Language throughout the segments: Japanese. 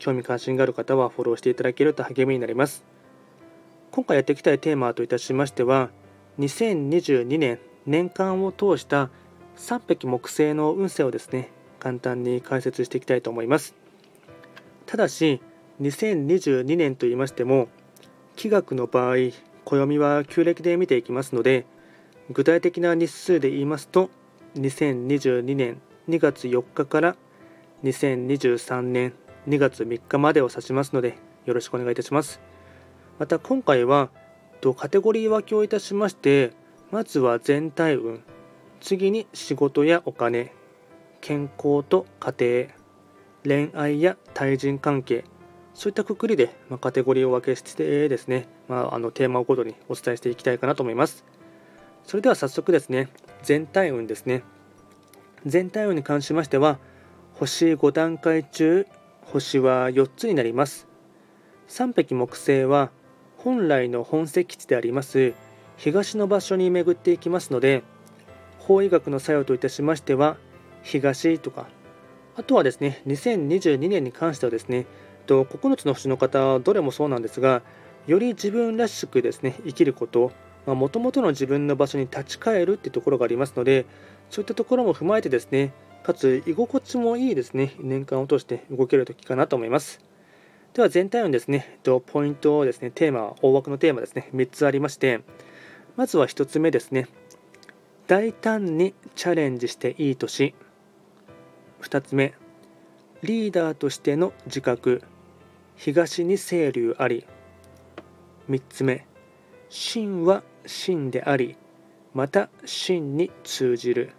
興味関心がある方はフォローしていただけると励みになります。今回やっていきたいテーマといたしましては、2022年年間を通した3匹木星の運勢をですね、簡単に解説していきたいと思います。ただし、2022年と言いましても、気学の場合、暦は旧暦で見ていきますので、具体的な日数で言いますと、2022年2月4日から2023年2月3日までを指しますのでよろしくお願いいたします。また今回はカテゴリー分けをいたしましてまずは全体運次に仕事やお金健康と家庭恋愛や対人関係そういったくくりで、まカテゴリーを分けしてですね、まあ、あのテーマをごとにお伝えしていきたいかなと思います。それでは早速ですね全体運ですね。全体運に関しましては星5段階中星は4つになります。3匹木星は本来の本石地であります。東の場所に巡っていきますので法医学の作用といたしましては東とかあとはですね2022年に関してはですね9つの星の方はどれもそうなんですがより自分らしくですね生きることもともとの自分の場所に立ち返るっていうところがありますのでそういったところも踏まえてですねかつ居心地もいいですね。年間を通して動ける時かなと思います。では全体のですね。ポイントをですねテーマ大枠のテーマですね。3つありましてまずは1つ目ですね。大胆にチャレンジしていい年。2つ目リーダーとしての自覚。東に清流あり。3つ目真は真であり。また真に通じる。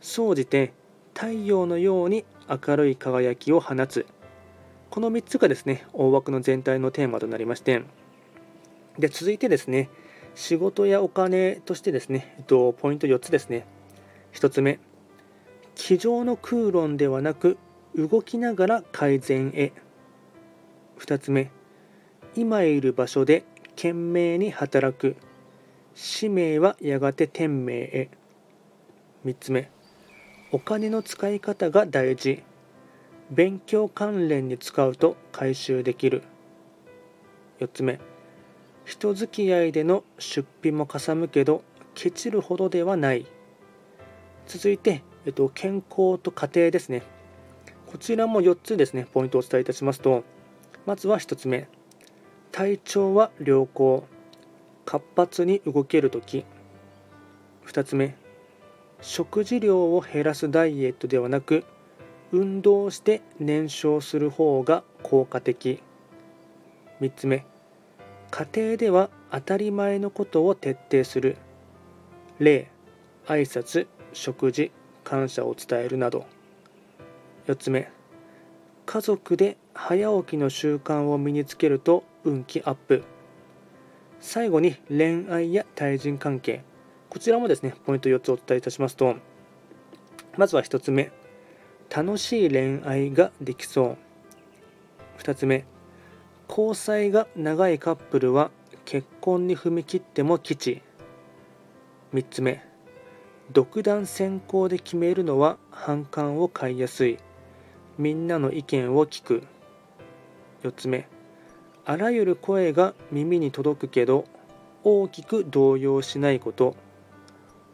総じて太陽のように明るい輝きを放つ。この3つがですね大枠の全体のテーマとなりまして。で続いてですね仕事やお金としてですね、えっと、ポイント4つですね。1つ目机上の空論ではなく動きながら改善へ。2つ目今いる場所で懸命に働く。使命はやがて天命へ。3つ目お金の使い方が大事。勉強関連に使うと回収できる。4つ目。人付き合いでの出費もかさむけどケチるほどではない。続いて、えっと、健康と家庭ですね。こちらも4つですねポイントをお伝えいたしますと。まずは1つ目。体調は良好。活発に動けるとき2つ目。食事量を減らすダイエットではなく運動して燃焼する方が効果的。3つ目家庭では当たり前のことを徹底する。礼挨拶食事感謝を伝えるなど。4つ目家族で早起きの習慣を身につけると運気アップ。最後に恋愛や対人関係。こちらもですねポイント4つお伝えいたしますとまずは1つ目楽しい恋愛ができそう。2つ目交際が長いカップルは結婚に踏み切っても吉。3つ目独断専行で決めるのは反感を買いやすい。みんなの意見を聞く。4つ目あらゆる声が耳に届くけど大きく動揺しないこと。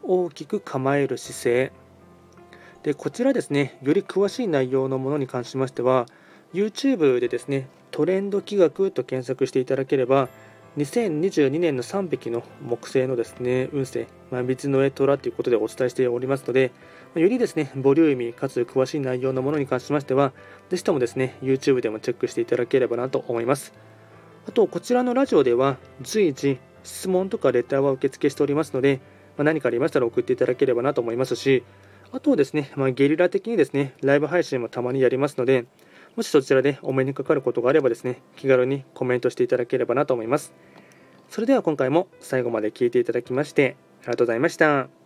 大きく構える姿勢。でこちらですねより詳しい内容のものに関しましては YouTube でですねトレンド企画と検索していただければ2022年の3匹の木星のですね運勢、まあ、水の絵虎ということでお伝えしておりますのでよりですねボリューミーかつ詳しい内容のものに関しましてはぜひともですね YouTube でもチェックしていただければなと思います。あと、こちらのラジオでは随時質問とかレターは受付しておりますので、まあ、何かありましたら送っていただければなと思いますし、あとですね、まあ、ゲリラ的にですね、ライブ配信もたまにやりますので、もしそちらでお目にかかることがあればですね、気軽にコメントしていただければなと思います。それでは今回も最後まで聴いていただきましてありがとうございました。